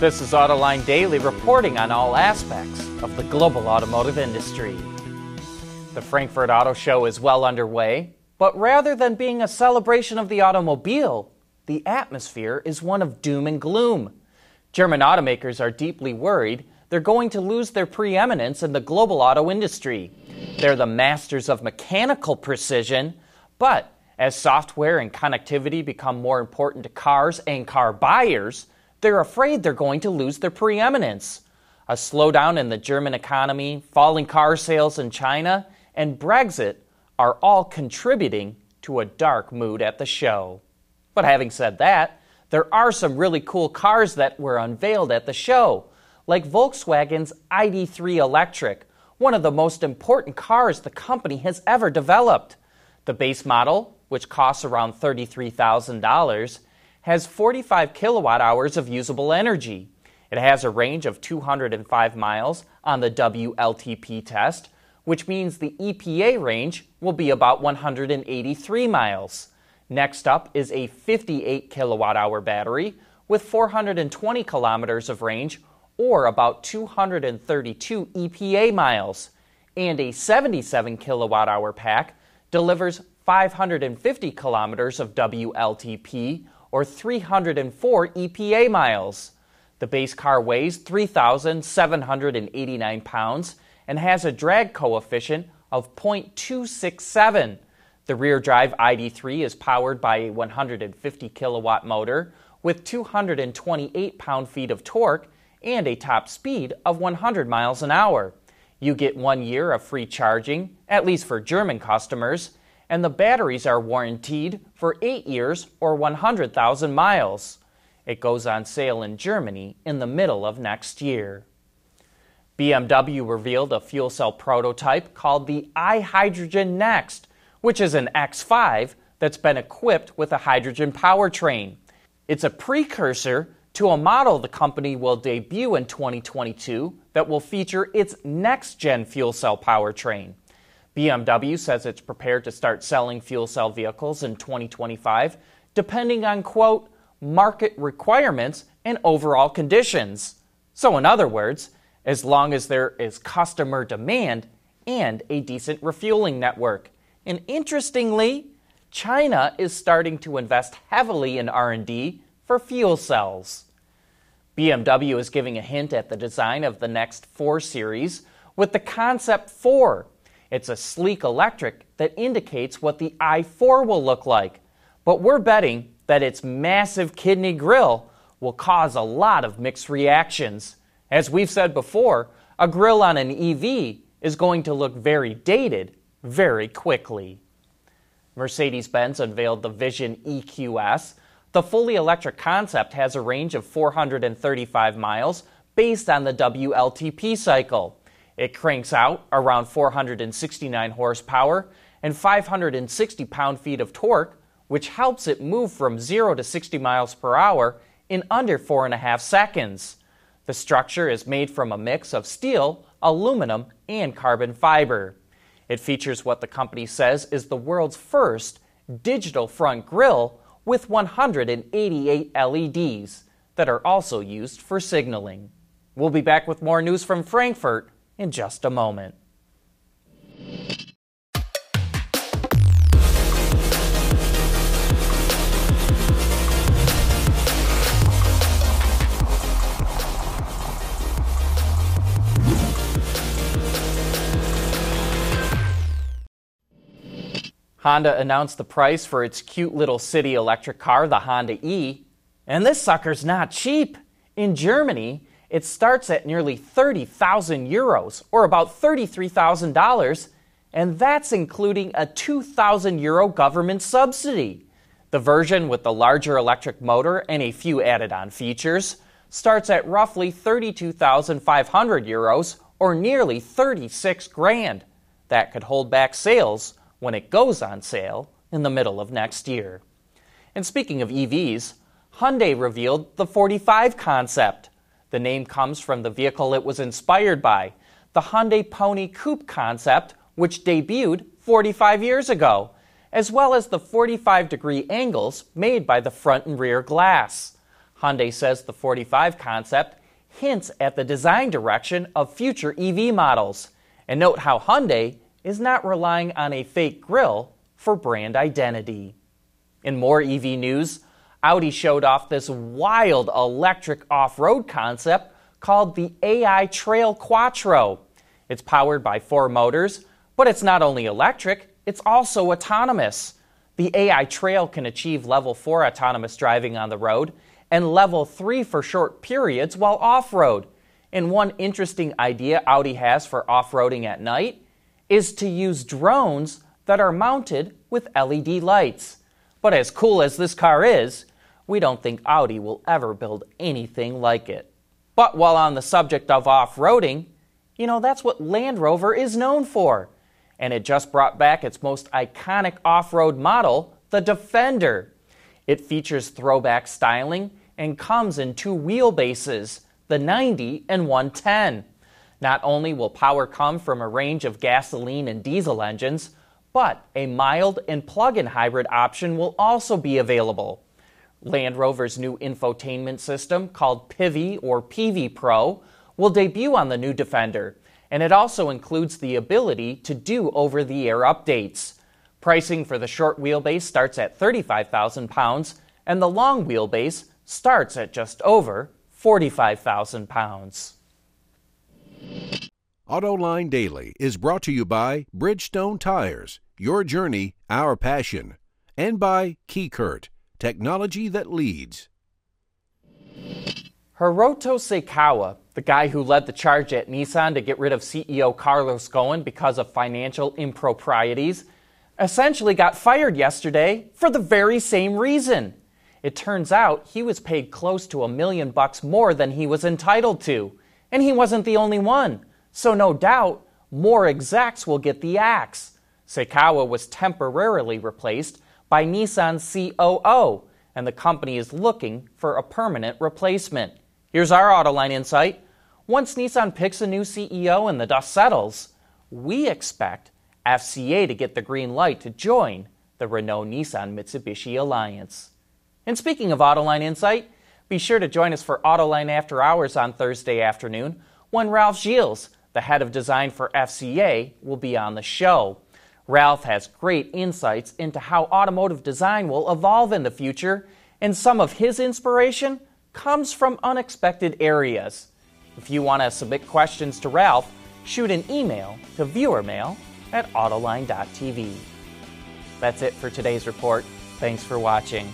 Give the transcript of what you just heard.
This is Autoline Daily reporting on all aspects of the global automotive industry. The Frankfurt Auto Show is well underway, but rather than being a celebration of the automobile, the atmosphere is one of doom and gloom. German automakers are deeply worried they're going to lose their preeminence in the global auto industry. They're the masters of mechanical precision, but as software and connectivity become more important to cars and car buyers, they're afraid they're going to lose their preeminence. A slowdown in the German economy, falling car sales in China, and Brexit are all contributing to a dark mood at the show. But having said that, there are some really cool cars that were unveiled at the show, like Volkswagen's ID3 Electric, one of the most important cars the company has ever developed. The base model, which costs around $33,000, has 45 kilowatt hours of usable energy. It has a range of 205 miles on the WLTP test, which means the EPA range will be about 183 miles. Next up is a 58 kilowatt hour battery with 420 kilometers of range, or about 232 EPA miles. And a 77 kilowatt hour pack delivers 550 kilometers of WLTP, or 304 EPA miles. The base car weighs 3,789 pounds and has a drag coefficient of 0.267. The rear drive ID3 is powered by a 150 kilowatt motor with 228 pound feet of torque and a top speed of 100 miles an hour. You get one year of free charging, at least for German customers, and the batteries are warranted for 8 years or 100,000 miles. It goes on sale in Germany in the middle of next year. BMW revealed a fuel cell prototype called the iHydrogen Next, which is an X5 that's been equipped with a hydrogen powertrain. It's a precursor to a model the company will debut in 2022 that will feature its next gen fuel cell powertrain. BMW says it's prepared to start selling fuel cell vehicles in 2025, depending on, quote, market requirements and overall conditions. So, in other words, as long as there is customer demand and a decent refueling network. And interestingly, China is starting to invest heavily in R&D for fuel cells. BMW is giving a hint at the design of the next 4 series with the Concept 4 it's a sleek electric that indicates what the i4 will look like. But we're betting that its massive kidney grille will cause a lot of mixed reactions. As we've said before, a grille on an EV is going to look very dated very quickly. Mercedes Benz unveiled the Vision EQS. The fully electric concept has a range of 435 miles based on the WLTP cycle. It cranks out around 469 horsepower and 560 pound feet of torque, which helps it move from 0 to 60 miles per hour in under 4.5 seconds. The structure is made from a mix of steel, aluminum, and carbon fiber. It features what the company says is the world's first digital front grille with 188 LEDs that are also used for signaling. We'll be back with more news from Frankfurt in just a moment. Honda announced the price for its cute little city electric car, the Honda E. And this sucker's not cheap. In Germany, it starts at nearly 30,000 euros, or about $33,000, and that's including a 2,000 euro government subsidy. The version with the larger electric motor and a few added on features starts at roughly 32,500 euros, or nearly 36 grand. That could hold back sales when it goes on sale in the middle of next year. And speaking of EVs, Hyundai revealed the 45 concept. The name comes from the vehicle it was inspired by, the Hyundai Pony Coupe concept, which debuted 45 years ago, as well as the 45 degree angles made by the front and rear glass. Hyundai says the 45 concept hints at the design direction of future EV models. And note how Hyundai is not relying on a fake grille for brand identity. In more EV news, Audi showed off this wild electric off road concept called the AI Trail Quattro. It's powered by four motors, but it's not only electric, it's also autonomous. The AI Trail can achieve level 4 autonomous driving on the road and level 3 for short periods while off road. And one interesting idea Audi has for off roading at night is to use drones that are mounted with LED lights. But as cool as this car is, we don't think Audi will ever build anything like it. But while on the subject of off roading, you know, that's what Land Rover is known for. And it just brought back its most iconic off road model, the Defender. It features throwback styling and comes in two wheelbases, the 90 and 110. Not only will power come from a range of gasoline and diesel engines, but a mild and plug in hybrid option will also be available. Land Rover's new infotainment system, called Pivi or Pivi Pro, will debut on the new Defender, and it also includes the ability to do over the air updates. Pricing for the short wheelbase starts at 35,000 pounds, and the long wheelbase starts at just over 45,000 pounds. AutoLine Daily is brought to you by Bridgestone Tires, your journey, our passion, and by KeyCurt, technology that leads. Hiroto Saikawa, the guy who led the charge at Nissan to get rid of CEO Carlos Ghosn because of financial improprieties, essentially got fired yesterday for the very same reason. It turns out he was paid close to a million bucks more than he was entitled to. And he wasn't the only one. So, no doubt, more execs will get the axe. Saikawa was temporarily replaced by Nissan's COO, and the company is looking for a permanent replacement. Here's our Autoline insight. Once Nissan picks a new CEO and the dust settles, we expect FCA to get the green light to join the Renault Nissan Mitsubishi alliance. And speaking of Autoline Insight, be sure to join us for Autoline After Hours on Thursday afternoon when Ralph Gilles, the head of design for FCA, will be on the show. Ralph has great insights into how automotive design will evolve in the future, and some of his inspiration comes from unexpected areas. If you want to submit questions to Ralph, shoot an email to viewermail at autoline.tv. That's it for today's report. Thanks for watching.